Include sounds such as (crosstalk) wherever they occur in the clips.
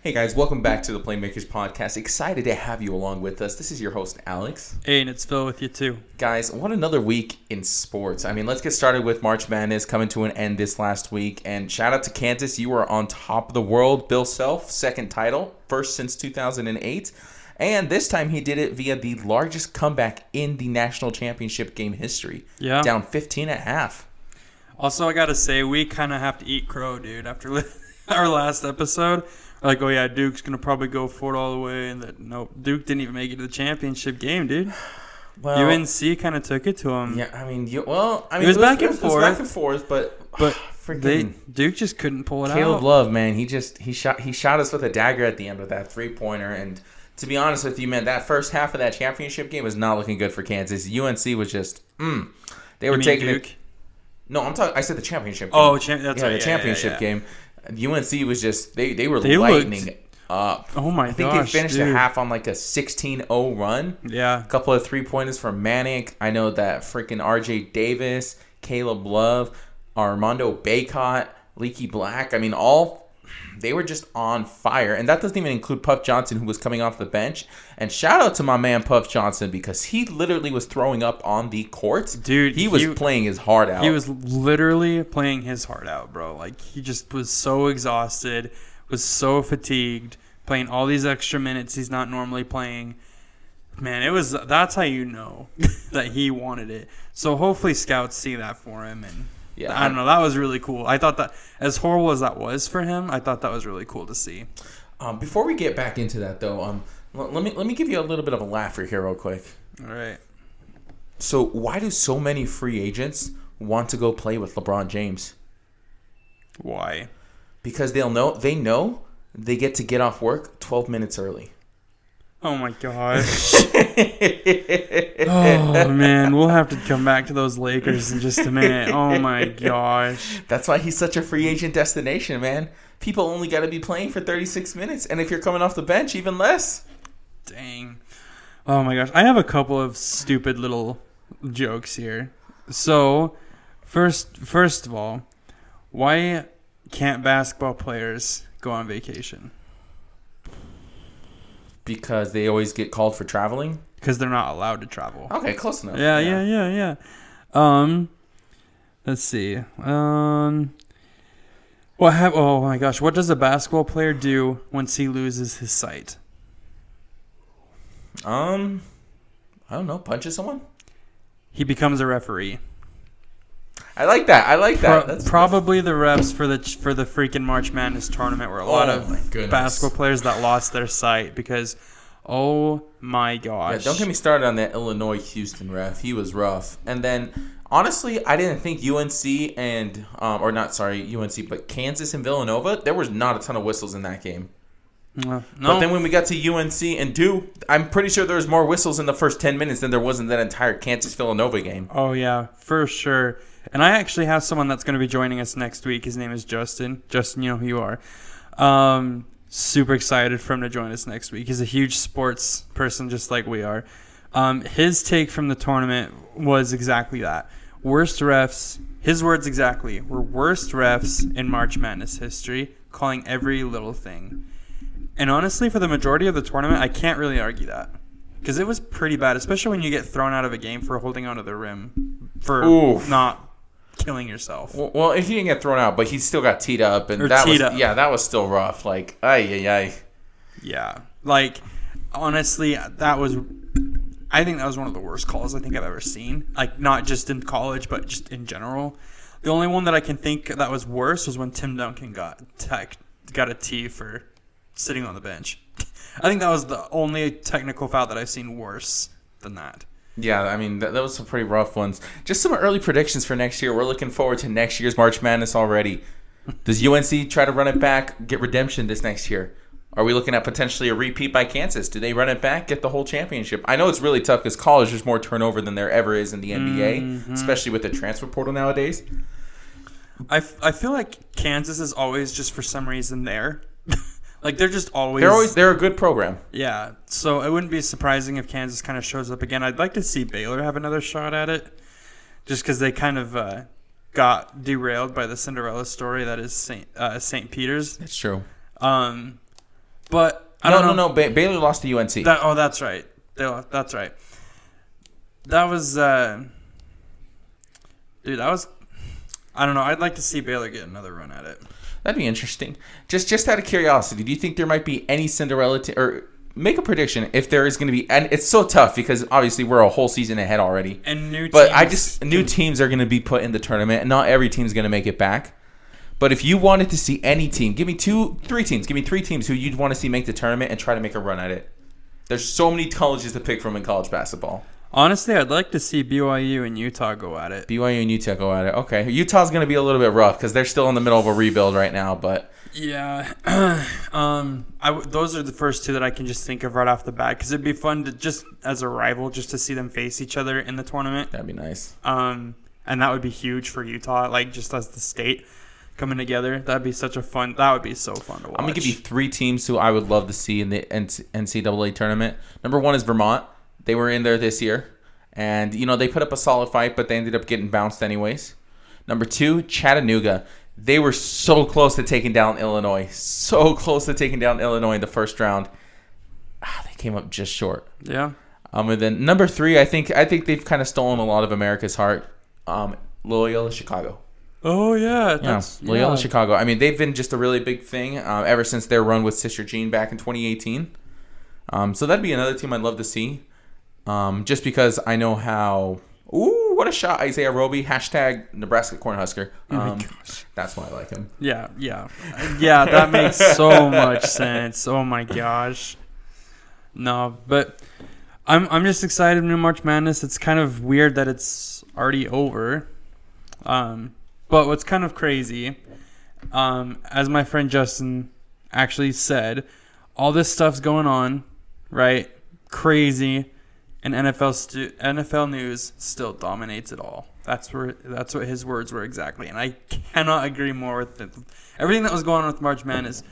Hey guys, welcome back to the Playmakers Podcast. Excited to have you along with us. This is your host, Alex. Hey, and it's Phil with you too. Guys, what another week in sports. I mean, let's get started with March Madness coming to an end this last week. And shout out to Kansas. You are on top of the world. Bill Self, second title, first since 2008. And this time he did it via the largest comeback in the national championship game history. Yeah. Down 15 at half. Also, I gotta say, we kind of have to eat crow, dude. After (laughs) our last episode, like, oh yeah, Duke's gonna probably go for it all the way, and that nope, Duke didn't even make it to the championship game, dude. Well, UNC kind of took it to him, Yeah, I mean, you, well, I mean, it was back and forth. it was back and forth, but but (sighs) freaking they Duke just couldn't pull it Caleb out. Love, man, he just he shot he shot us with a dagger at the end with that three pointer. And to be honest with you, man, that first half of that championship game was not looking good for Kansas. UNC was just, mm, they were taking Duke? it. No, I'm talking. I said the championship. Game. Oh, champ- that's yeah, right. the yeah, championship yeah, yeah. game. UNC was just they they were They lightning looked- up. Oh my I think gosh, they finished dude. the half on like a 16-0 run. Yeah, A couple of three pointers from Manek. I know that freaking RJ Davis, Caleb Love, Armando Bacot, Leaky Black. I mean, all they were just on fire. And that doesn't even include Puff Johnson, who was coming off the bench. And shout out to my man Puff Johnson because he literally was throwing up on the court. Dude, he was he- playing his heart out. he was literally playing his heart out, bro. Like he just was so exhausted, was so fatigued, playing all these extra minutes he's not normally playing. Man, it was that's how you know (laughs) that he wanted it. So hopefully scouts see that for him and Yeah. I don't know, that was really cool. I thought that as horrible as that was for him, I thought that was really cool to see. Um, before we get back into that, though, um, l- let me let me give you a little bit of a laugher here, real quick. All right. So, why do so many free agents want to go play with LeBron James? Why? because they'll know they know they get to get off work 12 minutes early. Oh my gosh. (laughs) oh man, we'll have to come back to those Lakers in just a minute. Oh my gosh. That's why he's such a free agent destination, man. People only got to be playing for 36 minutes, and if you're coming off the bench, even less. Dang. Oh my gosh. I have a couple of stupid little jokes here. So, first first of all, why can't basketball players go on vacation? Because they always get called for traveling. Because they're not allowed to travel. Okay, close enough. Yeah, yeah, yeah, yeah. Um, let's see. Um, what have? Oh my gosh, what does a basketball player do once he loses his sight? Um, I don't know. Punches someone. He becomes a referee. I like that. I like that. Pro- That's probably the refs for the for the freaking March Madness tournament were a lot Oh of basketball players that lost their sight because, oh my Yeah, gosh, don't get me started on that Illinois Houston ref. He was rough. And then honestly, I didn't think UNC and um, or not sorry UNC, but Kansas and Villanova. There was not a ton of whistles in that game. Uh, But then when we got to UNC and Duke, I'm pretty sure there was more whistles in the first ten minutes than there was in that entire Kansas Villanova game. Oh yeah, for sure. And I actually have someone that's going to be joining us next week. His name is Justin. Justin, you know who you are. Um, super excited for him to join us next week. He's a huge sports person, just like we are. Um, his take from the tournament was exactly that. Worst refs. His words exactly were worst refs in March Madness history, calling every little thing. And honestly, for the majority of the tournament, I can't really argue that because it was pretty bad, especially when you get thrown out of a game for holding onto the rim for Oof. not killing yourself. Well, well, if he didn't get thrown out, but he still got teed up, and Or that teed was up. yeah, that was still rough. Like ay ay ay. Yeah, like honestly, that was. I think that was one of the worst calls I think I've ever seen. Like not just in college, but just in general. The only one that I can think that was worse was when Tim Duncan got tech, got a T for sitting on the bench. (laughs) I think that was the only technical foul that I've seen worse than that. Yeah, I mean, that, that was some pretty rough ones. Just some early predictions for next year. We're looking forward to next year's March Madness already. Does UNC try to run it back, get redemption this next year? Are we looking at potentially a repeat by Kansas? Do they run it back, get the whole championship? I know it's really tough because college there's more turnover than there ever is in the NBA, mm-hmm. especially with the transfer portal nowadays. I, f- I feel like Kansas is always just for some reason there. Like they're just always They're always they're a good program. Yeah, so it wouldn't be surprising if Kansas kind of shows up again. I'd like to see Baylor have another shot at it, just because they kind of uh, got derailed by the Cinderella story that is Saint uh, Saint Peter's. That's true. Um, But I no, don't know. no, no. Ba- Baylor lost to UNC. That, oh, that's right. They lost, that's right. That was, uh, dude. That was. I don't know. I'd like to see Baylor get another run at it. That'd be interesting. Just just out of curiosity, do you think there might be any Cinderella te- or make a prediction if there is going to be? And it's so tough because obviously we're a whole season ahead already. And new. But I just new teams are going to be put in the tournament, and not every team's going to make it back. But if you wanted to see any team, give me two, three teams. Give me three teams who you'd want to see make the tournament and try to make a run at it. There's so many colleges to pick from in college basketball. Honestly, I'd like to see BYU and Utah go at it. BYU and Utah go at it. Okay, Utah's going to be a little bit rough because they're still in the middle of a rebuild right now. But Yeah, (clears throat) um, I w- those are the first two that I can just think of right off the bat because it'd be fun to just as a rival just to see them face each other in the tournament. that'd be nice. Um, and that would be huge for Utah, like just as the state coming together. That'd be such a fun. That would be so fun to watch. I'm gonna give you three teams who I would love to see in the NCAA tournament. Number one is Vermont. They were in there this year, and you know they put up a solid fight, but they ended up getting bounced anyways. Number two, Chattanooga. They were so close to taking down Illinois, so close to taking down Illinois in the first round. Ah, they came up just short. Yeah. Um, and then number three, I think I think they've kind of stolen a lot of America's heart. Um, Loyola Chicago. Oh yeah. Yeah, Loyola yeah. Chicago. I mean, they've been just a really big thing uh, ever since their run with Sister Jean back in 2018. Um, so that'd be another team I'd love to see. Um, just because I know how. Ooh, what a shot, Isaiah Roby. Hashtag Nebraska Cornhusker. Um, that's why I like him. Yeah, yeah, yeah. That makes so (laughs) much sense. Oh my gosh. No, but I'm I'm just excited. New March Madness. It's kind of weird that it's already over. Um, but what's kind of crazy, um, as my friend Justin actually said, all this stuff's going on, right? Crazy, and NFL stu- NFL news still dominates it all. That's where that's what his words were exactly, and I cannot agree more with it. everything that was going on with March Madness.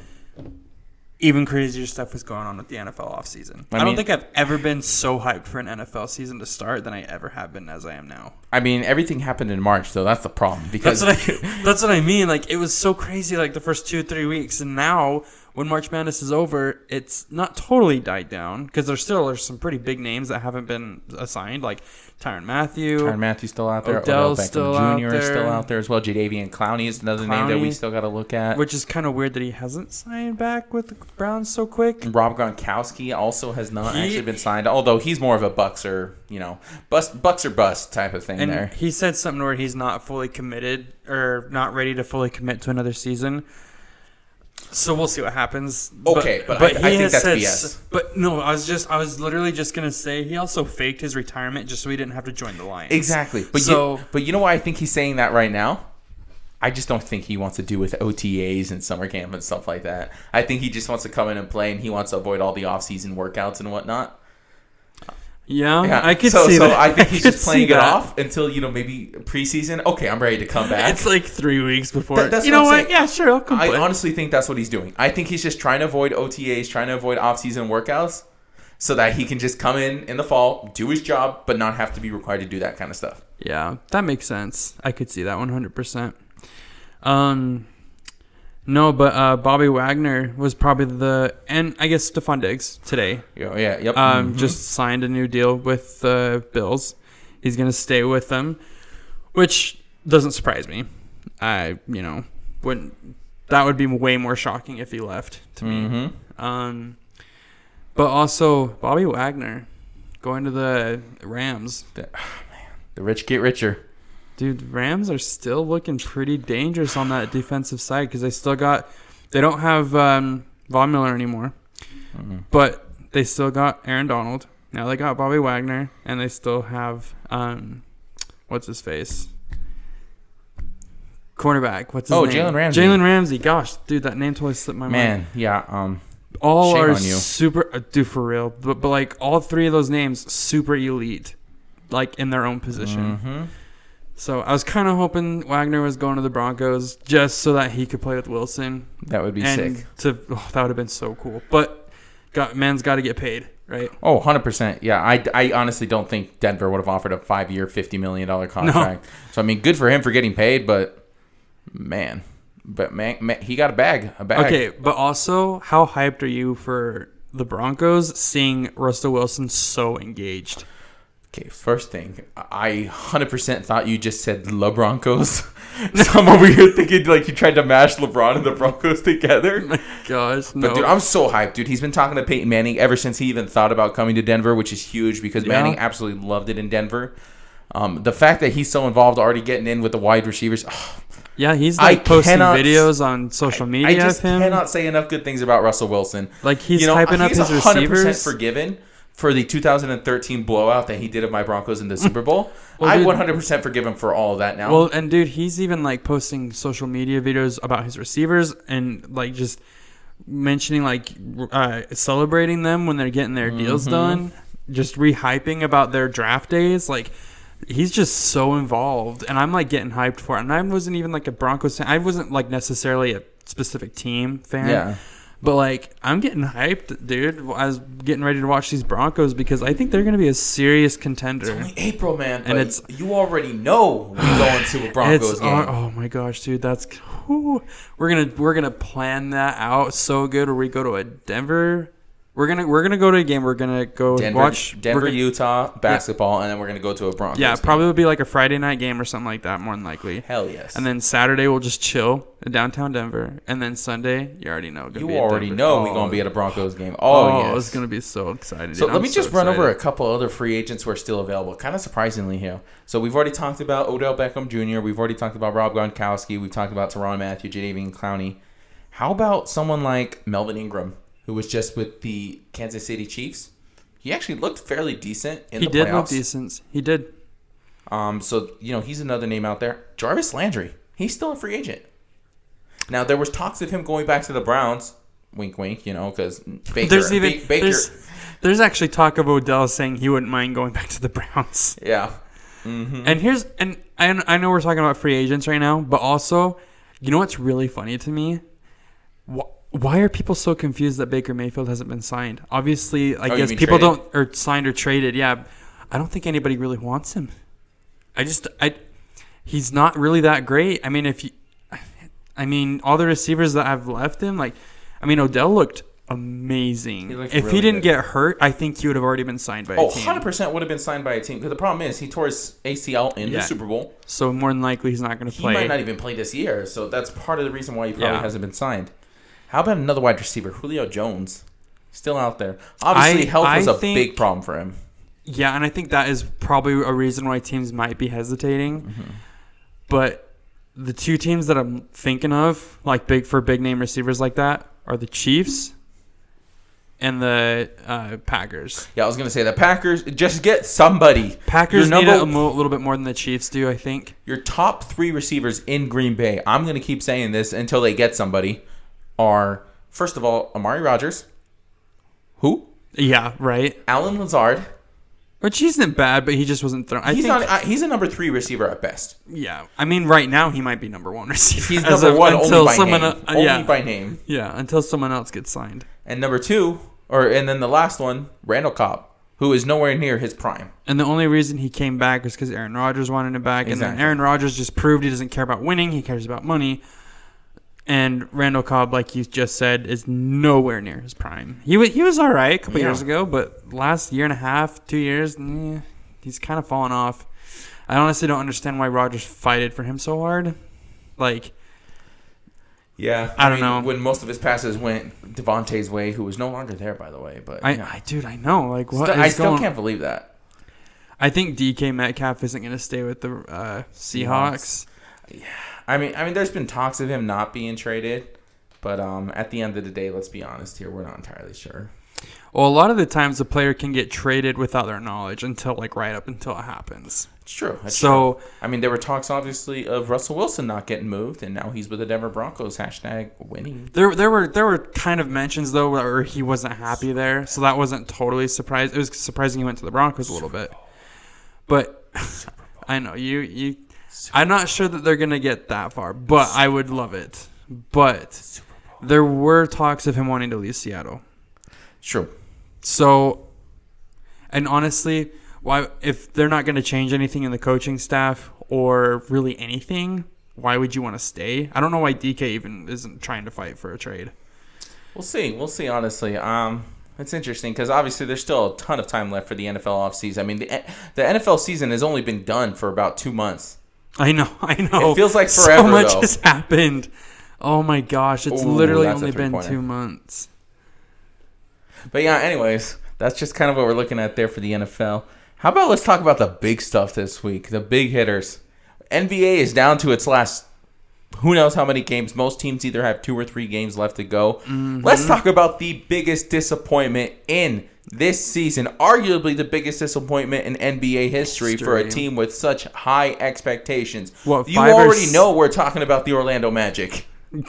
Even crazier stuff was going on with the NFL offseason. I, I don't think I've ever been so hyped for an NFL season to start than I ever have been as I am now. I mean, everything happened in March, so That's the problem. Because That's what I. (laughs) That's what I mean. Like it was so crazy, like the first two three weeks, and now when March Madness is over, it's not totally died down because there still are some pretty big names that haven't been assigned, like Tyrann Mathieu. Tyrann Mathieu's still out there. Odell's Odell Beckham still out Jr. is still out there as well. Jadeveon Clowney is another name that we still got to look at. Which is kind of weird that he hasn't signed back with the Browns so quick. Rob Gronkowski also has not He- actually been signed, although he's more of a or you know, bust Bucks or bust type of thing And there. he said something where he's not fully committed or not ready to fully commit to another season. So we'll see what happens. Okay, but I- I think that's said BS. But no, I was just I was literally just gonna say he also faked his retirement just so he didn't have to join the Lions. Exactly, but So- you, but you know why I think he's saying that right now? I just don't think he wants to do with OTAs and summer camp and stuff like that. I think he just wants to come in and play, and he wants to avoid all the off-season workouts and whatnot. Yeah, Yeah, I could so, see so that. I think (laughs) he's could just playing it off until you know maybe preseason. Okay, I'm ready to come back. It's like three weeks before. That's you what know I'm what? saying. Yeah, sure. I'll come I honestly think that's what he's doing. I think he's just trying to avoid OTAs, trying to avoid off-season workouts, so that he can just come in in the fall, do his job, but not have to be required to do that kind of stuff. Yeah, that makes sense. I could see that 100%. Um, no, but uh, Bobby Wagner was probably the, and I guess Stefon Diggs today Yeah, yeah, yep. um, Mhm. just signed a new deal with the Bills. He's going to stay with them, which doesn't surprise me. I, you know, wouldn't, that would be way more shocking if he left to me. Mhm. Um, but also Bobby Wagner going to the Rams. The (sighs) rich get richer. Dude, Rams are still looking pretty dangerous on that defensive side because they still got, they don't have um, Von Miller anymore, Mhm. but they still got Aaron Donald. Now they got Bobby Wagner, and they still have, um, what's his face? Cornerback. What's his Oh, name? Jalen Ramsey. Jalen Ramsey. Gosh, dude, that name totally slipped my mind. Man, yeah. Um, all are super uh, dude for real but, but like all three of those names super elite like in their own position mhm. So i was kind of hoping wagner was going to the broncos just so that he could play with wilson That would be and sick. to oh, that would have been so cool but got man's got to get paid right Oh, 100%. Yeah, I, I honestly don't think Denver would have offered a five-year, $50 million (laughs) contract. So, I mean, good for him for getting paid, but, man, But man, man, he got a bag, a bag. Okay, but also, how hyped are you for the Broncos seeing Russell Wilson so engaged? Okay, first thing, I 100% thought you just said the Broncos. (laughs) so I'm over here thinking like you tried to mash LeBron and the Broncos together. (laughs) My Gosh, But no. dude, I'm so hyped, dude. He's been talking to Peyton Manning ever since he even thought about coming to Denver, which is huge because Yeah. Manning absolutely loved it in Denver. Um, the fact that he's so involved, already getting in with the wide receivers, oh, (sighs) yeah, he's I like posting cannot- videos on social media I just of him. cannot say enough good things about Russell Wilson. like he's you know, hyping up he's his 100% receivers. forgiven for the 2013 blowout that he did of my Broncos in the (laughs) Super Bowl. Well, I dude- 100% forgive him for all of that now. Well, and dude, he's even like posting social media videos about his receivers and like just mentioning like uh, celebrating them when they're getting their deals Mm-hmm. done, just rehyping about their draft days. Like he's just so involved, and I'm like getting hyped for it. And I wasn't even like a Broncos fan. I wasn't like necessarily a specific team fan. yeah. But like, I'm getting hyped, dude. I was getting ready to watch these Broncos because I think they're going to be a serious contender. It's only April, man. And it's- you already know we're (sighs) going to a Broncos game. oh, oh my gosh, dude, that's whew. we're gonna we're gonna plan that out so good. Where we go to a Denver, we're gonna we're gonna go to a game. We're gonna go Denver, watch Denver, gonna- Utah basketball, and then we're gonna go to a Broncos. Yeah, game. probably would be like a Friday night game or something like that, more than likely. Hell yes. And then Saturday we'll just chill in downtown Denver, and then Sunday you already know. you be already know we're Oh, gonna be at a Broncos game. Oh, Oh, yes. it's gonna be so exciting. So let I'm me just run over a couple other free agents who are still available. Kind of surprisingly here. So we've already talked about Odell Beckham Jr. We've already talked about Rob Gronkowski. We've talked about Tyrann Mathieu, Jadeveon Clowney. How about someone like Melvin Ingram, who was just with the Kansas City Chiefs? He actually looked fairly decent in He the playoffs. He did look decent. He did. Um, so you know he's another name out there. Jarvis Landry, he's still a free agent. Now there was talks of him going back to the Browns. Wink, wink. You know because Baker. There's even Ba- Baker. there's there's actually talk of Odell saying he wouldn't mind going back to the Browns. yeah. Mm-hmm. And here's and I, I know we're talking about free agents right now, but also, you know what's really funny to me? Wh- Why are people so confused that Baker Mayfield hasn't been signed? Obviously, I Oh, guess people traded? don't or signed or traded. Yeah, I don't think anybody really wants him. I just I he's not really that great. I mean, if you, I mean, all the receivers that have left him, like, I mean, Odell looked amazing. He looked if really he didn't good. get hurt, I think he would have already been signed by a Oh, 100% would have been signed by a team. Because the problem is, he tore his ACL in Yeah. the Super Bowl. So more than likely, he's not going to play. He might not even play this year. So that's part of the reason why he probably Yeah. hasn't been signed. How about another wide receiver, Julio Jones? Still out there. Obviously, I- health was I a think- big problem for him. Yeah, and I think that is probably a reason why teams might be hesitating. Mm-hmm. But the two teams that I'm thinking of, like big for big name receivers like that, are the Chiefs and the uh, Packers. Yeah, I was going to say the Packers, just get somebody. Packers Your need it a mo- little bit more than the Chiefs do, I think. Your top three receivers in Green Bay, I'm going to keep saying this until they get somebody, are, first of all, Amari Rodgers. Who? Yeah, right. Allen Lazard. Which isn't bad, but he just wasn't thrown. I He's think, not. Uh, he's a number three receiver at best. yeah. I mean, right now he might be number one (laughs) receiver. He's as number of- one only by someone, name. uh, only yeah, by name. yeah, until someone else gets signed. And number two, or and then the last one, Randall Cobb, who is nowhere near his prime. And the only reason he came back was because Aaron Rodgers wanted him back, and then Exactly. Aaron Rodgers just proved he doesn't care about winning; he cares about money. And Randall Cobb, like you just said, is nowhere near his prime. He was he was all right a couple Yeah. years ago, but last year and a half, two years, eh, he's kind of fallen off. I honestly don't understand why Rodgers fighted for him so hard. Like, Yeah, I don't know. when most of his passes went Davante's way, who was no longer there, by the way. But I, yeah. I dude, I know. Like, what Still- I still going- can't believe that. I think DK Metcalf isn't going to stay with the uh, Seahawks. I mean, I mean, there's been talks of him not being traded, but um, at the end of the day, let's be honest here, we're not entirely sure. Well, a lot of the times the player can get traded without their knowledge until like right up until it happens. It's true. That's so true. I mean, there were talks obviously of Russell Wilson not getting moved, and now he's with the Denver Broncos. Hashtag winning. there there were there were kind of mentions though where he wasn't happy there, so that wasn't totally surprised. It was surprising he went to the Broncos a little bit, but (laughs) I know you you. I'm not sure that they're gonna get that far, but I would love it. But there were talks of him wanting to leave Seattle. True. So, and honestly, why if they're not going to change anything in the coaching staff or really anything, why would you want to stay? I don't know why DK even isn't trying to fight for a trade. We'll see. We'll see. Honestly, um, it's interesting because obviously there's still a ton of time left for the NFL offseason. I mean, the the NFL season has only been done for about two months. I know, (laughs) I know. It feels like forever, So much though. has happened. Oh my gosh, it's Ooh, literally only been two months. But yeah, anyways, that's just kind of what we're looking at there for the NFL. How about let's talk about the big stuff this week, the big hitters. NBA is down to its last who knows how many games. Most teams either have two or three games left to go. Mm-hmm. Let's talk about the biggest disappointment in this season, arguably the biggest disappointment in NBA history, for a team with such high expectations. What, you already s- know we're talking about the Orlando Magic. (laughs) I'm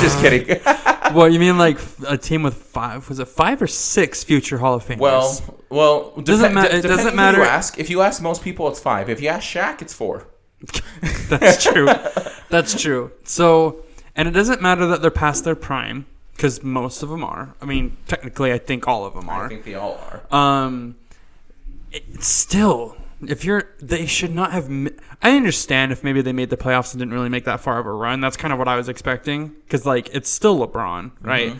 just kidding. (laughs) well, you mean like a team with five? Was it five or six future Hall of Famers? Well, well, Doesn't depe- ma- it doesn't matter. You ask if you ask most people, it's five. If you ask Shaq, it's four. (laughs) That's true. That's true. So, and it doesn't matter that they're past their prime because most of them are. I mean, technically, I think all of them are. I think they all are. Um, it, still, if you're, they should not have. I understand if maybe they made the playoffs and didn't really make that far of a run. That's kind of what I was expecting because, like, it's still LeBron, right?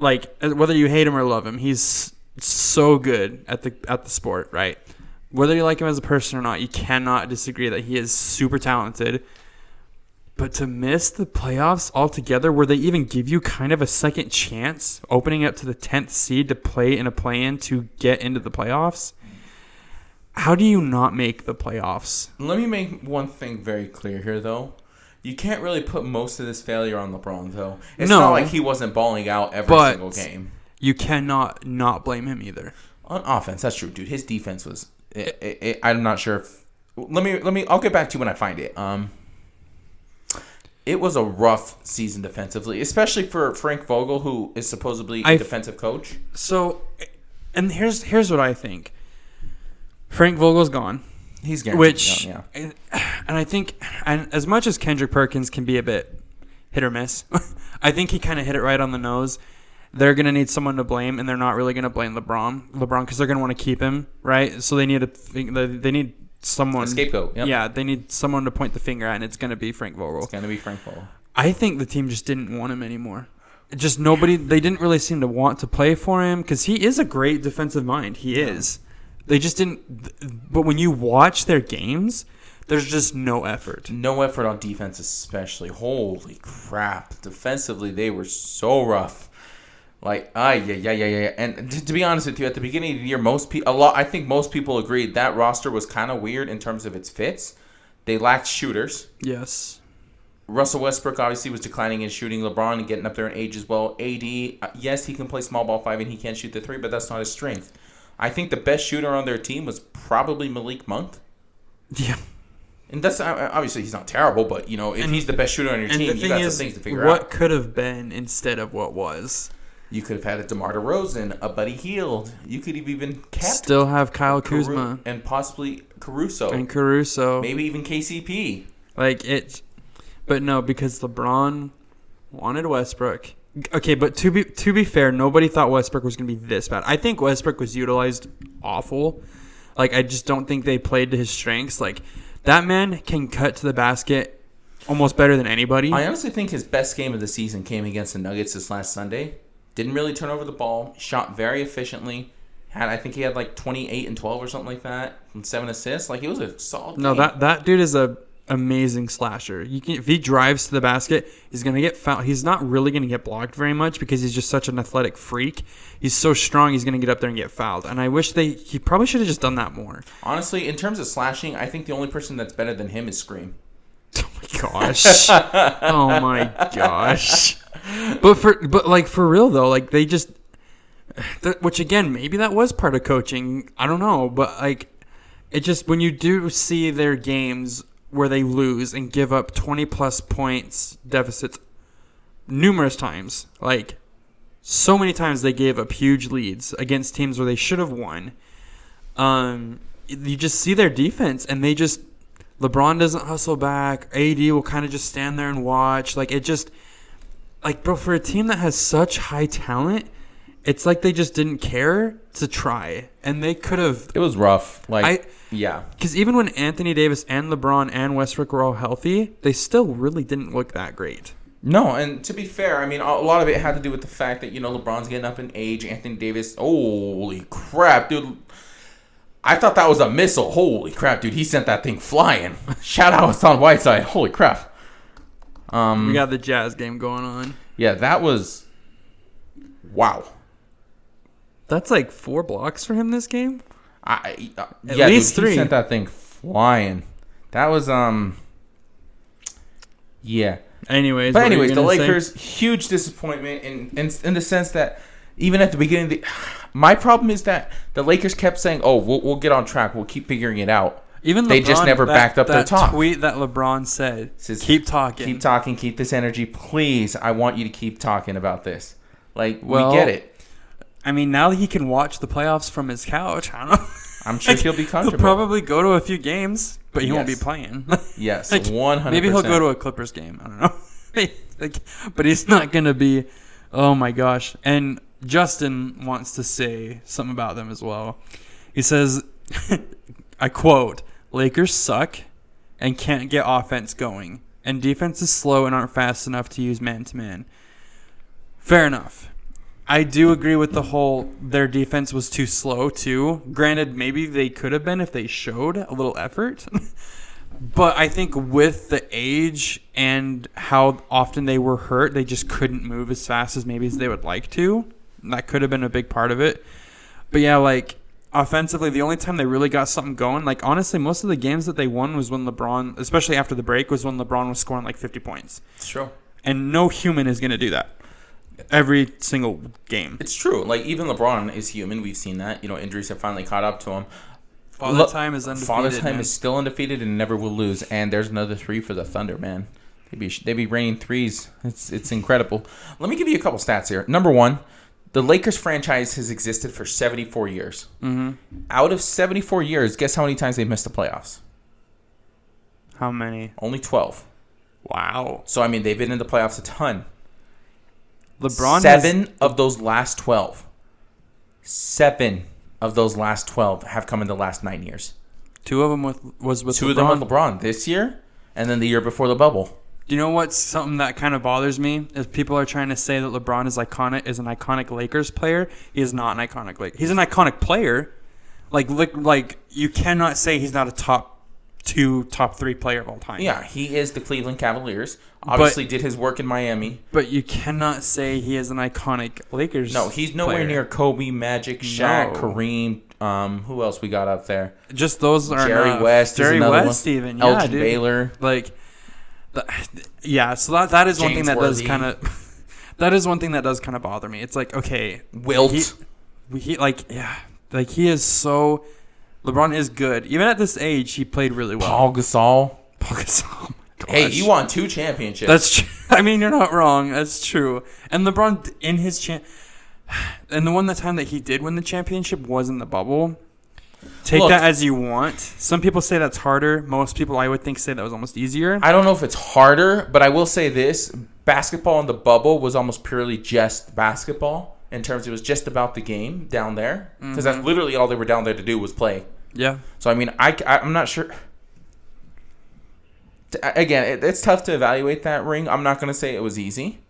Like, uh, whether you hate him or love him, he's so good at the at the sport, right? Whether you like him as a person or not, you cannot disagree that he is super talented. But to miss the playoffs altogether, where they even give you kind of a second chance, opening up to the 10th seed to play in a play in to get into the playoffs, how do you not make the playoffs? Let me make one thing very clear here, though. You can't really put most of this failure on LeBron, though. It's No. not like he wasn't balling out every But- single game. You cannot not blame him either. On offense, that's true, dude. His defense was. It, it, it- I'm not sure. If, let me let me. I'll get back to you when I find it. Um, it was a rough season defensively, especially for Frank Vogel, who is supposedly a I- defensive coach. So, and here's here's what I think. Frank Vogel's gone. He's guaranteed. Which, yeah. Eh, and I think, and as much as Kendrick Perkins can be a bit hit or miss, (laughs) I think he kind of hit it right on the nose. They're gonna need someone to blame, and they're not really gonna blame LeBron, LeBron, because they're gonna want to keep him, right? So they need to think, they need someone A scapegoat. Yep. Yeah, they need someone to point the finger at, and it's gonna be Frank Vogel. It's gonna be Frank Vogel. I think the team just didn't want him anymore. Just nobody. They didn't really seem to want to play for him because he is a great defensive mind. He is. They just didn't. But when you watch their games, there's just no effort. No effort on defense, especially. Holy crap! Defensively, they were so rough. Like, ah, yeah, yeah, yeah, yeah. And t- to be honest with you, at the beginning of the year, most people, a lot, I think most people agreed that roster was kind of weird in terms of its fits. They lacked shooters. Yes. Russell Westbrook obviously was declining in shooting. LeBron and getting up there in age as well. AD, uh, yes, he can play small ball five and he can shoot the three, but that's not his strength. I think the best shooter on their team was probably Malik Monk. Yeah. And that's uh, obviously he's not terrible, but you know if And- he's the best shooter on your team, you got is, some things to figure what out. What could have been instead of what was. You could have had a Demar Derozan, a Buddy Hield. You could have even kept Still have Kyle Caru- Kuzma and possibly Caruso, and Caruso. maybe even KCP. Like it, but no, because LeBron wanted Westbrook. Okay, but to be to be fair, nobody thought Westbrook was going to be this bad. I think Westbrook was utilized awful. Like I just don't think they played to his strengths. Like that man can cut to the basket almost better than anybody. I honestly think his best game of the season came against the Nuggets this last Sunday. Didn't really turn over the ball. Shot very efficiently. Had I think he had like twenty eight and twelve or something like that, and seven assists. Like he was a solid. no, game. that that dude is a amazing slasher. You can if he drives to the basket, he's gonna get fouled. He's not really gonna get blocked very much because he's just such an athletic freak. He's so strong, he's gonna get up there and get fouled. And I wish they he probably should have just done that more. honestly in terms of slashing. I think the only person that's better than him is Scream. (laughs) Oh my gosh. oh my gosh. But for but like for real though, like they just which again, maybe that was part of coaching. I don't know, but like it just when you do see their games where they lose and give up 20 plus points deficits numerous times, like so many times they gave up huge leads against teams where they should have won. Um you just see their defense and they just LeBron doesn't hustle back. AD will kind of just stand there and watch. Like it just like bro for a team that has such high talent, it's like they just didn't care to try. And they could have It was rough. Like I Yeah. Because even when Anthony Davis and LeBron and Westbrook were all healthy, they still really didn't look that great. No, and to be fair, I mean, a lot of it had to do with the fact that, you know, LeBron's getting up in age. Anthony Davis, holy crap, dude. I thought that was a missile. Holy crap, dude. He sent that thing flying. (laughs) Shout out to Hassan Whiteside. Holy crap. Um, We got the Jazz game going on. yeah, that was. Wow. That's like four blocks for him this game. I, uh, At yeah, least dude, three. He sent that thing flying. That was, um. Yeah. Anyways, But what were you anyways, the gonna say? Lakers huge disappointment in, in in the sense that even at the beginning, the, my problem is that the Lakers kept saying, "Oh, we'll, we'll get on track. We'll keep figuring it out." Even they just never that- backed up their that talk. tweet that LeBron said. Says, keep talking. Keep talking. Keep this energy, please. I want you to keep talking about this. Like Well, we get it. I mean, now that he can watch the playoffs from his couch, I don't know. (laughs) I'm sure he'll be (laughs) comfortable. He'll probably go to a few games, but he won't be playing. (laughs) yes, like, one hundred. Maybe he'll go to a Clippers game. I don't know. like, but he's not gonna be. Oh my gosh! And Justin wants to say something about them as well. He says, "I quote: Lakers suck and can't get offense going, and defense is slow and aren't fast enough to use man to man." Fair enough. I do agree with the whole their defense was too slow too. Granted, maybe they could have been if they showed a little effort. (laughs) but I think with the age and how often they were hurt, they just couldn't move as fast as maybe as they would like to. That could have been a big part of it. But yeah, like offensively, the only time they really got something going, like honestly, most of the games that they won was when LeBron, especially after the break, was when LeBron was scoring like 50 points. It's true. And no human is going to do that every single game. It's true. Like even LeBron is human. We've seen that. You know, injuries have finally caught up to him. Father Look, time is undefeated. Father's time man. is still undefeated and never will lose. And there's another three for the Thunder, man. They be they be raining threes. It's it's incredible. Let me give you a couple stats here. Number one, the Lakers franchise has existed for 74 years. Mhm. Out of 74 years, guess how many times they've missed the playoffs? How many? Only 12. Wow. So I mean, they've been in the playoffs a ton. LeBron seven has- of those last 12. Seven of those last 12 have come in the last nine years. two of them with was with Two LeBron. of them with LeBron this year, and then the year before the bubble. Do you know what's something that kind of bothers me? Is people are trying to say that LeBron is iconic is an iconic Lakers player. He is not an iconic Lake. He's an iconic player. Like look like you cannot say he's not a top two, top three player of all time. Yeah, he is the Cleveland Cavaliers. Obviously, did his work in Miami. But you cannot say he is an iconic Lakers. No, he's nowhere player. near Kobe, Magic, Shaq, No. Kareem. Um, who else we got up there? Just those are Jerry enough. West. Jerry West, one. even. Yeah, Elgin dude. Baylor. Like, yeah. So that that is one thing James that does kind of. (laughs) That is one thing that does kind of bother me. It's like okay, Wilt. he, we- he like yeah, like he is so. LeBron is good. Even at this age, he played really well. Paul Gasol. Paul Gasol. (laughs) Oh Hey, gosh. you won two championships. That's true. (laughs) I mean, you're not wrong. That's true. And LeBron in his champ, (sighs) and the one the time that he did win the championship was in the bubble. Take Look. that as you want. Some people say that's harder. Most people, I would think, say that was almost easier. I don't know if it's harder, but I will say this: basketball in the bubble was almost purely just basketball. In terms, it was just about the game down there, because Mm-hmm. that's literally all they were down there to do was play. yeah. So I mean, I I am not sure. Again, it, it's tough to evaluate that ring. I'm not gonna say it was easy.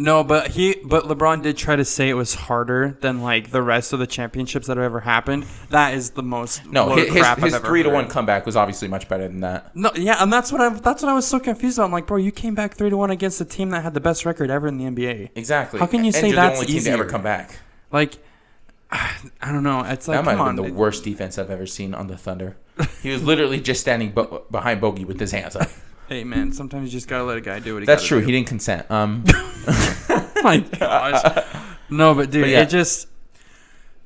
No, but he, but LeBron did try to say it was harder than like the rest of the championships that have ever happened. That is the most No, his his, crap his ever three to heard. one comeback was obviously much better than that. No, yeah, and that's what I that's what I was so confused about. I'm like, bro, you came back three to one against a team that had the best record ever in the NBA. Exactly. How can you and say you're that's the only team to ever come back? Like, (sighs) I don't know. It's like that might have on, been the worst defense I've ever seen on the Thunder. he was literally just standing bo- behind Bogey with his hands up. (laughs) Hey man, sometimes you just gotta let a guy do what he. That's true. Do. He didn't consent. Um, (laughs) my gosh. No, but dude, But yeah. it just.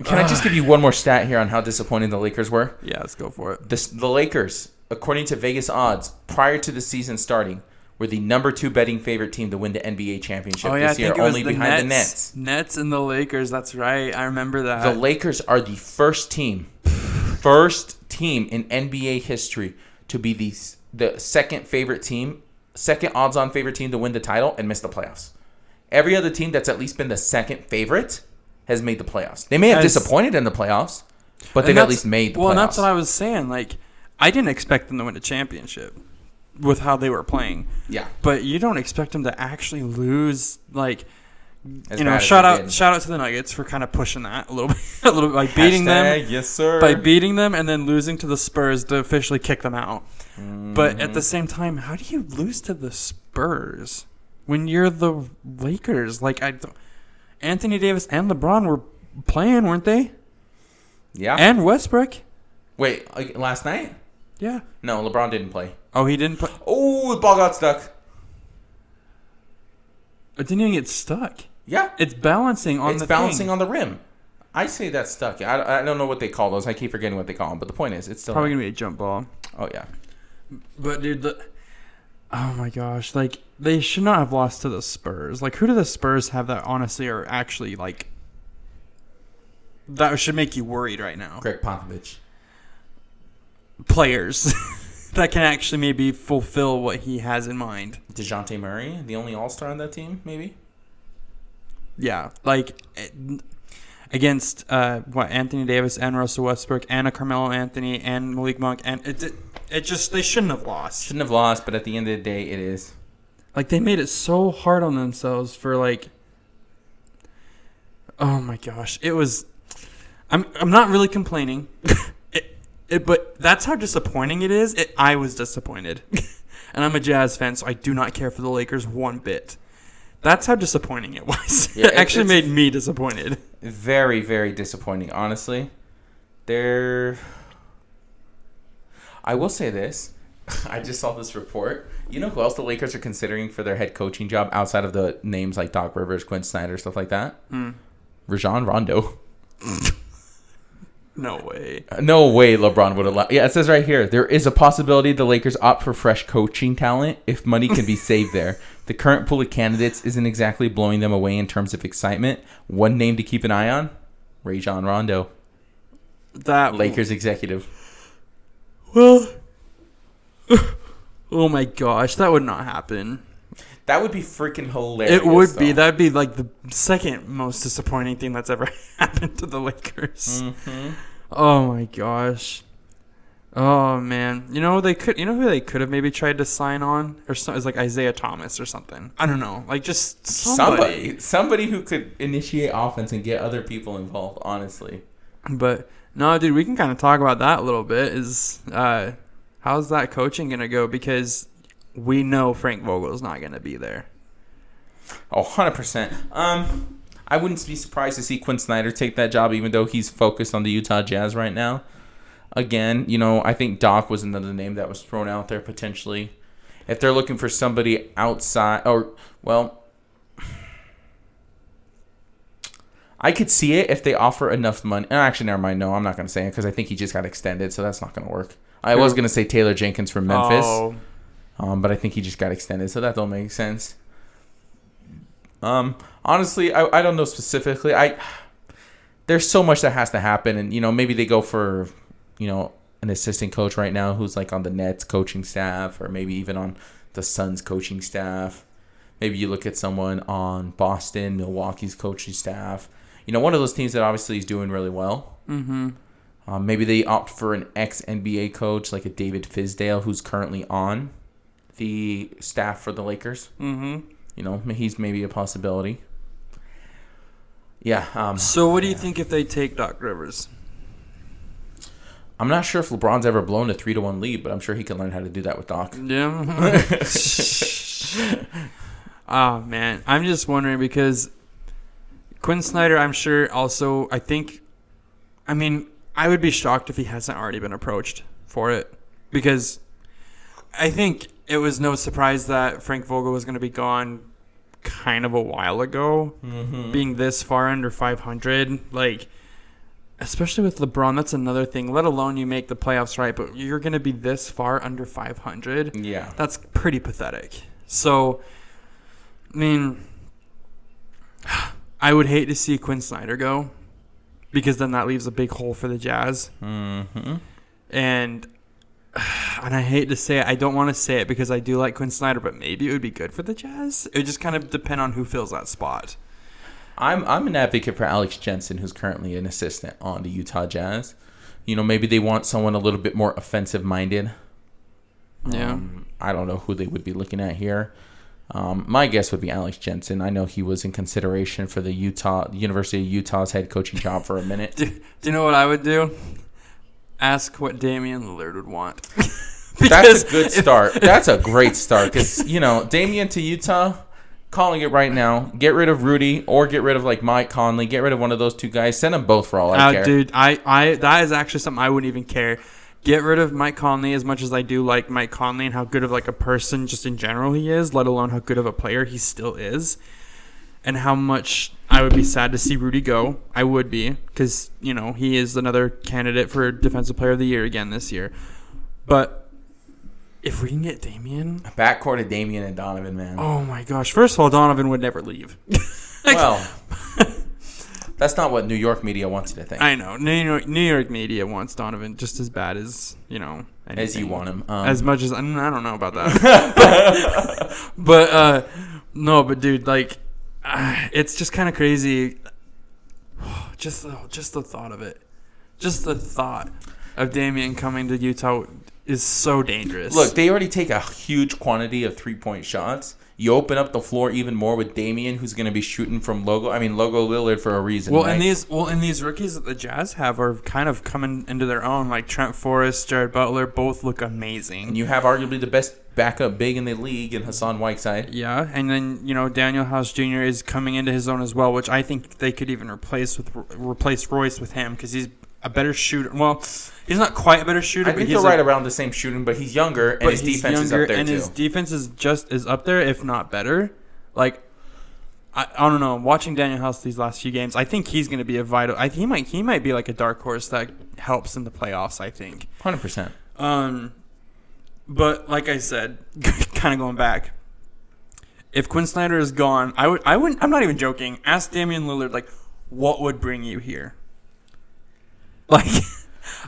can I just give you one more stat here on how disappointing the Lakers were? Yeah, let's go for it. The, the Lakers, according to Vegas odds, prior to the season starting, were the number two betting favorite team to win the NBA championship Oh yeah, I this year, think it was only the behind Nets, the Nets. Nets and the Lakers. That's right. I remember that. The Lakers are the first team, first team in NBA history to be the the second favorite team, second odds-on favorite team to win the title and miss the playoffs. Every other team that's at least been the second favorite has made the playoffs. They may have Has- disappointed in the playoffs, but they've at least made the well, playoffs. and that's what I was saying. Like, I didn't expect them to win a championship with how they were playing, yeah, but you don't expect them to actually lose. Like, as you know, shout out, did. shout out to the Nuggets for kind of pushing that a little (laughs) bit, a little bit by beating them, yes sir. by beating them, and then losing to the Spurs to officially kick them out. But at the Mhm. same time, how do you lose to the Spurs when you're the Lakers? Like, I, don't- Anthony Davis and LeBron were playing, weren't they? yeah. And Westbrook. Wait, like, last night? Yeah. No, LeBron didn't play. Oh, he didn't play. Oh, the ball got stuck. It didn't even get stuck. Yeah, It's balancing on it's the bouncing thing. on the rim. I say that's stuck. I, I don't know what they call those. I keep forgetting what they call them. But the point is, it's still. Probably gonna be a jump ball. oh yeah. But dude, the, oh my gosh, like they should not have lost to the Spurs. Like, who do the Spurs have that honestly are actually like that should make you worried right now? Gregg Popovich. Players (laughs) that can actually maybe fulfill what he has in mind. Dejounte Murray, the only All Star on that team, maybe. Yeah, like eh, against uh, what Anthony Davis and Russell Westbrook and a Carmelo Anthony and Malik Monk and it, it it just they shouldn't have lost. Shouldn't have lost, but at the end of the day, it is. Like they made it so hard on themselves for like Oh my gosh. It was I'm I'm not really complaining. (laughs) it, it but that's how disappointing it is. It, I was disappointed. (laughs) and I'm a Jazz fan, so I do not care for the Lakers one bit. That's how disappointing it was. (laughs) Yeah, it it- actually made me disappointed. Very, very disappointing, honestly. They're. I will say this. (laughs) I just saw this report. You know who else the Lakers are considering for their head coaching job outside of the names like Doc Rivers, Quin Snyder, stuff like that? Hmm. Rajon Rondo. (laughs) No way. Uh, No way LeBron would allow. Yeah, it says right here there is a possibility the Lakers opt for fresh coaching talent if money can be (laughs) saved there. The current pool of candidates isn't exactly blowing them away in terms of excitement. One name to keep an eye on: Rajon Rondo, That Lakers executive. Well (sighs) Oh my gosh, that would not happen. That would be freaking hilarious. It would be though. that'd be like the second most disappointing thing that's ever (laughs) happened to the Lakers. Mhm. Oh my gosh. Oh man, you know they could. You know who they could have maybe tried to sign on, or so, is like Isaiah Thomas or something. I don't know, like just somebody. Somebody, somebody who could initiate offense and get other people involved. Honestly, But no, dude, we can kind of talk about that a little bit. Is uh, how's that coaching gonna go? Because we know Frank Vogel's not gonna be there. oh, 100 percent. Um, I wouldn't be surprised to see Quin Snyder take that job, even though he's focused on the Utah Jazz right now. Again, you know, I think Doc was another name that was thrown out there potentially. If they're looking for somebody outside, or well, I could see it if they offer enough money. Actually, never mind. No, I'm not going to say it because I think he just got extended, so that's not going to work. I was going to say Taylor Jenkins from Memphis, Oh, um, but I think he just got extended, so that don't make sense. Um, honestly, I, I don't know specifically. I there's so much that has to happen, and you know maybe they go for you know an assistant coach right now who's like on the Nets coaching staff, or maybe even on the Suns coaching staff. Maybe you look at someone on Boston, Milwaukee's coaching staff. You know, one of those teams that obviously is doing really well. mm-hmm. Um, maybe they opt for an ex NBA coach like a David Fizdale, who's currently on the staff for the Lakers. Mm-hmm. You know, he's maybe a possibility. Yeah, um, So, what do you think if they take Doc Rivers? I'm not sure if LeBron's ever blown a three to one lead, but I'm sure he can learn how to do that with Doc. Yeah. oh (laughs) (laughs) man, I'm just wondering because Quin Snyder, I'm sure also. I think, I mean, I would be shocked if he hasn't already been approached for it because I think it was no surprise that Frank Vogel was going to be gone kind of a while ago. Mm-hmm. Being this far under 500, like. Especially with LeBron, that's another thing. Let alone you make the playoffs right, but you're going to be this far under 500 Yeah, that's pretty pathetic. So, I mean, I would hate to see Quin Snyder go because then that leaves a big hole for the Jazz. mm-hmm. And (sighs) and I hate to say it, I don't want to say it because I do like Quin Snyder, but maybe it would be good for the Jazz. It would just kind of depend on who fills that spot. I'm I'm an advocate for Alex Jensen, who's currently an assistant on the Utah Jazz. You know, maybe they want someone a little bit more offensive minded. Yeah. Um, I don't know who they would be looking at here. Um, my guess would be Alex Jensen. I know he was in consideration for the Utah University of Utah's head coaching job for a (laughs) minute. Do, do you know what I would do? Ask what Damian Lillard would want. (laughs) That's a good start. (laughs) That's a great start because you know Damian to Utah. Calling it right now. Get rid of Rudy or get rid of like Mike Conley. Get rid of one of those two guys. Send them both for all I Uh, care. dude, I, I that is actually something I wouldn't even care. Get rid of Mike Conley as much as I do like Mike Conley and how good of like a person just in general he is, let alone how good of a player he still is, and how much I would be sad to see Rudy go. I would be because you know he is another candidate for Defensive Player of the Year again this year. But if we can get Damian, Backcourt of Damian and Donovan, man. oh my gosh! First of all, Donovan would never leave. (laughs) well, (laughs) that's not what New York media wants you to think. I know New York, New York media wants Donovan just as bad as you know as you want him. Um, as much as I don't I don't know about that, (laughs) (laughs) but uh, no, but dude, like, uh, (sighs) it's just kind of crazy. (sighs) Just the, just the thought of it, just the thought of Damian coming to Utah is so dangerous. Look, they already take a huge quantity of three point shots. You open up the floor even more with Damian, who's going to be shooting from logo. I mean, logo Lillard for a reason. well, right? and these well, and these rookies that the Jazz have are kind of coming into their own. Like Trent Forrest, Jared Butler, both look amazing. and you have arguably the best backup big in the league in Hassan Whiteside. Yeah, and then you know Danuel House Jr. is coming into his own as well, which I think they could even replace with replace Royce with him because he's a better shooter. Well, he's not quite a better shooter. I but think he's they're right a, around the same shooting, but he's younger and his defense is up there too. and too. his defense is just is up there, if not better. Like. I, I don't know. Watching Danuel House these last few games, I think he's going to be a vital. I he might he might be like a dark horse that helps in the playoffs. I think. Hundred percent. Um, but like I said, (laughs) kind of going back. If Quin Snyder is gone, I would, I wouldn't. I'm not even joking. Ask Damian Lillard, like, what would bring you here? Like, (laughs)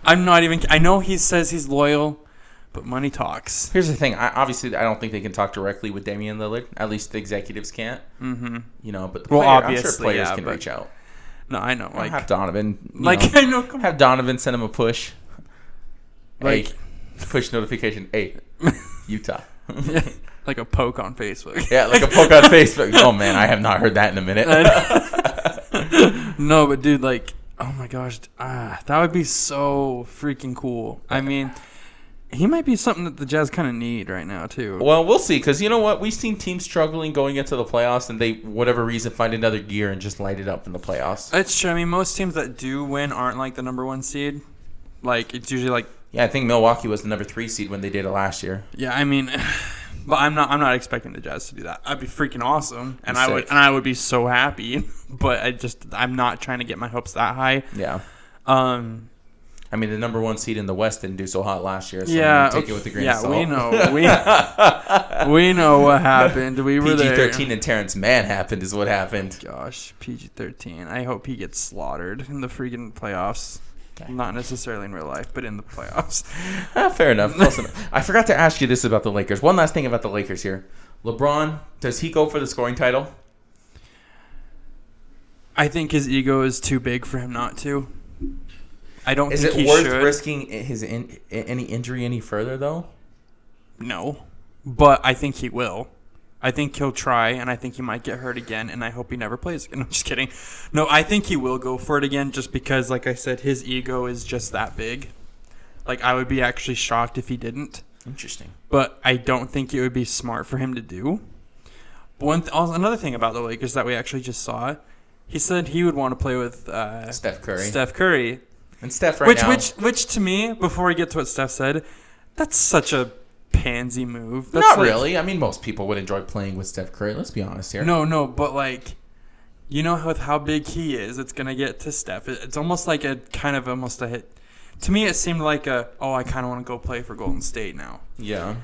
I'm not even. I know he says he's loyal, but money talks. Here's the thing. I, obviously, I don't think they can talk directly with Damian Lillard. At least the executives can't. Mm-hmm. You know, but the Well, player, I'm sure obviously, players yeah, can reach out. No, I know. Like, have Donovan. like know, (laughs) I know. Have Donovan send him a push. Like- hey, push notification. Hey, (laughs) Utah. (laughs) like a poke on Facebook. yeah, like a poke on Facebook. Oh man, I have not heard that in a minute. no, but dude, like, oh my gosh, ah, that would be so freaking cool. I mean, he might be something that the Jazz kind of need right now too. Well, we'll see. Because you know what, we've seen teams struggling going into the playoffs, and they, whatever reason, find another gear and just light it up in the playoffs. It's true. I mean, most teams that do win aren't like the number one seed. Like it's usually like, Yeah, I think Milwaukee was the number three seed when they did it last year. yeah. I mean, but I'm not. I'm not expecting the Jazz to do that. I'd be freaking awesome, and Be I would, sick. and I would be so happy. (laughs) But I just, I'm not trying to get my hopes that high. Yeah. Um, I mean, the number one seed in the West didn't do so hot last year. So yeah, take okay, it with a grain yeah, of salt. we know. (laughs) We we know what happened. We were PG there. thirteen and Terance Mann happened is what happened. Gosh, PG thirteen. I hope he gets slaughtered in the freaking playoffs. Okay. Not necessarily in real life, but in the playoffs. (laughs) Ah, fair enough. Close enough. I forgot to ask you this about the Lakers. One last thing about the Lakers here. LeBron, does he go for the scoring title? I think his ego is too big for him not to. I don't Is think it worth should. risking his in, any injury any further though? No, but I think he will. I think he'll try, and I think he might get hurt again, and I hope he never plays again. (laughs) I'm just kidding. No, I think he will go for it again, just because, like I said, his ego is just that big. Like I would be actually shocked if he didn't. Interesting. but I don't think it would be smart for him to do. One th- also, another thing about the Lakers that we actually just saw, he said he would want to play with uh, Steph Curry. Steph Curry, and Steph right which now. which which to me, before we get to what Steph said, that's such a pansy move. That's not like- really. I mean, most people would enjoy playing with Steph Curry. Let's be honest here. No, no, but like, you know how with how big he is, it's gonna get to Steph. It's almost like a kind of almost a hit. To me, it seemed like a oh, I kind of want to go play for Golden State now. Yeah.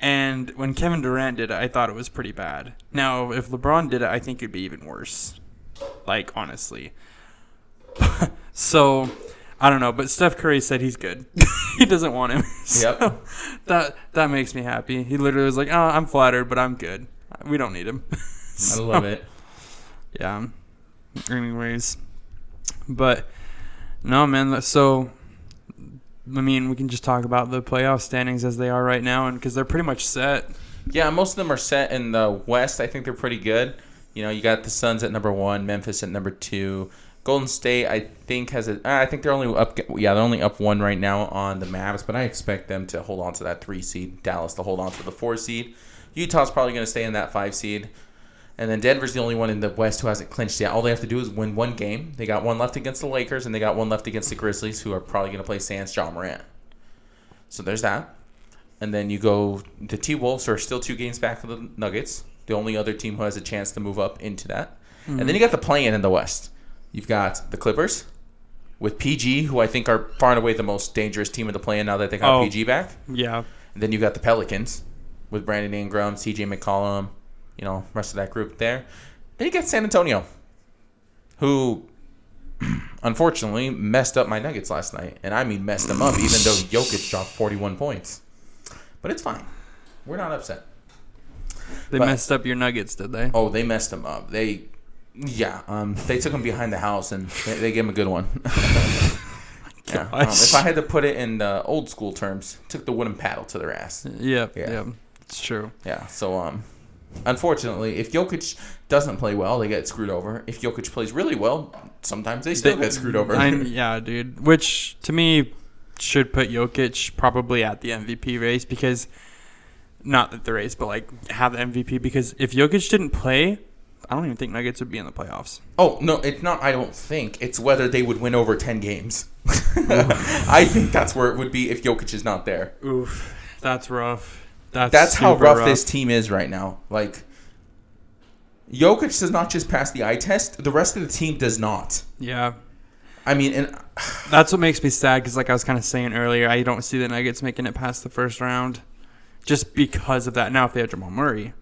And when Kevin Durant did it, I thought it was pretty bad. Now, if LeBron did it, I think it'd be even worse. Like, honestly. (laughs) so, I don't know. But Steph Curry said he's good. (laughs) he doesn't want him. (laughs) So, Yep. that that makes me happy. He literally was like, "Oh, I'm flattered, but I'm good. We don't need him." (laughs) I love it. Yeah. Anyways, but no, man. So I mean, we can just talk about the playoff standings as they are right now, and because they're pretty much set. Yeah, most of them are set in the West. I think they're pretty good. You know, you got the Suns at number one, Memphis at number two. Golden State, I think has a. I think they're only up. Yeah, they're only up one right now on the Mavs, but I expect them to hold on to that three seed. Dallas to hold on to the four seed. Utah's probably going to stay in that five seed. And then Denver's the only one in the West who hasn't clinched yet. All they have to do is win one game. They got one left against the Lakers, and they got one left against the Grizzlies, who are probably going to play Sans Ja Morant. So there's that. And then you go, the T Wolves are still two games back of the Nuggets, the only other team who has a chance to move up into that. Mm-hmm. And then you got the play-in in the West. You've got the Clippers with PG, who I think are far and away the most dangerous team in the play-in now that they got oh, PG back. Yeah. And then you've got the Pelicans with Brandon Ingram, CJ McCollum, you know, rest of that group there. Then you get San Antonio, who (clears throat) unfortunately messed up my Nuggets last night. And I mean messed them up, even though Jokic dropped 41 points. But it's fine. We're not upset. They but, messed up your Nuggets, did they? Oh, they messed them up. They, yeah, um, they took him behind the house and they, they gave him a good one. (laughs) (laughs) yeah, um, if I had to put it in the old school terms, took the wooden paddle to their ass. Yep, yeah, yeah, it's true. Yeah, so um, Unfortunately, if Jokic doesn't play well, they get screwed over. If Jokic plays really well, sometimes they still they, get screwed over. I, (laughs) yeah, dude. Which to me should put Jokic probably at the MVP race because not that the race, but like have the MVP because if Jokic didn't play, I don't even think Nuggets would be in the playoffs. Oh no, it's not. I don't think it's whether they would win over ten games. (laughs) I think that's where it would be if Jokic is not there. Oof, that's rough. That's, That's how rough, rough, this team is right now. Like, Jokic does not just pass the eye test; the rest of the team does not. Yeah. I mean, and (sighs) that's what makes me sad because, like I was kind of saying earlier, I don't see the Nuggets making it past the first round, just because of that. Now, if they had Jamal Murray,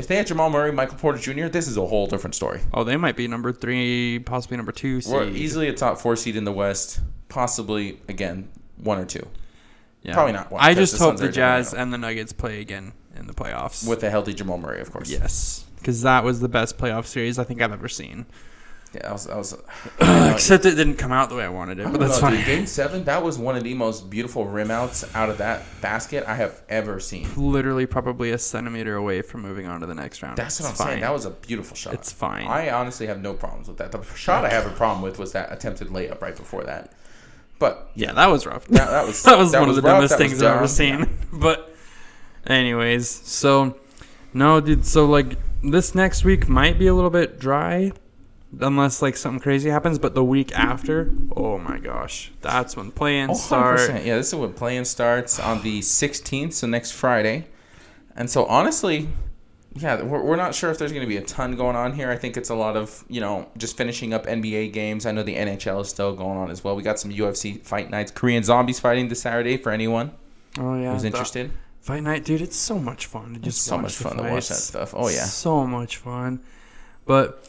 if they had Jamal Murray, Michael Porter Jr., this is a whole different story. Oh, they might be number three, possibly number two seed. Or easily a top four seed in the West, possibly again one or two. Yeah. Probably not. One, I just the hope the Jazz and the Nuggets play again in the playoffs with a healthy Jamal Murray, of course. Yes, because that was the best playoff series I think I've ever seen. Yeah, I was. I was (clears throat) except it didn't come out the way I wanted it, but that's know, fine. Dude, game seven, that was one of the most beautiful rim outs out of that basket I have ever seen. Literally, probably a centimeter away from moving on to the next round. That's what I'm fine. saying. That was a beautiful shot. It's fine. I honestly have no problems with that. The shot I have a problem with was that attempted layup right before that. But yeah, that was rough. That, that was (laughs) that was that one was of the rough, dumbest things I've ever seen. Yeah. (laughs) But anyways, so no, dude. So like this next week might be a little bit dry, unless like something crazy happens. But the week after, oh my gosh, that's when play-in oh, start. Yeah, this is when play-in starts on the 16th, so next Friday. And so honestly, yeah, we're, we're not sure if there's going to be a ton going on here. I think it's a lot of, you know, just finishing up NBA games. I know the NHL is still going on as well. We got some UFC fight nights. Korean Zombies fighting this Saturday for anyone oh, yeah, who's interested. Fight night, dude, it's so much fun to just so much fun fights. to watch that stuff. Oh, yeah. So much fun. But,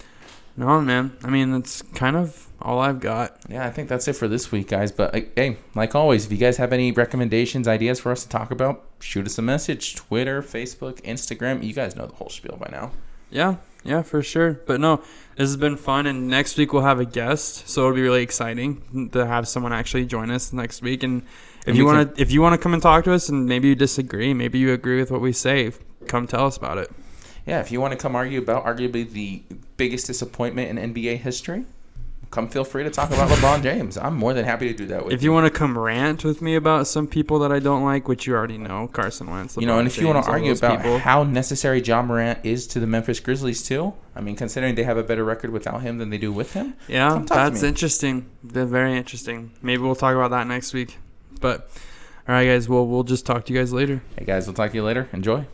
no, man. I mean, that's kind of all I've got. Yeah, I think that's it for this week, guys. But hey, like always, if you guys have any recommendations, ideas for us to talk about, shoot us a message. Twitter, Facebook, Instagram. You guys know the whole spiel by now. Yeah, yeah, for sure. But no, this has been fun, and next week we'll have a guest, so it'll be really exciting to have someone actually join us next week. And if and you want to, if you want to come and talk to us, and maybe you disagree, maybe you agree with what we say, come tell us about it. Yeah, if you want to come argue about arguably the biggest disappointment in NBA history, come feel free to talk about (laughs) LeBron James. I'm more than happy to do that with if you. you want to come rant with me about some people that I don't like, which you already know, Carson Wentz. LeBron you know, and if James, you want to argue about people. how necessary Ja Morant is to the Memphis Grizzlies too, I mean, considering they have a better record without him than they do with him. Yeah, that's interesting. They're very interesting. Maybe we'll talk about that next week. But all right, guys. Well, we'll just talk to you guys later. Hey guys, we'll talk to you later. Enjoy.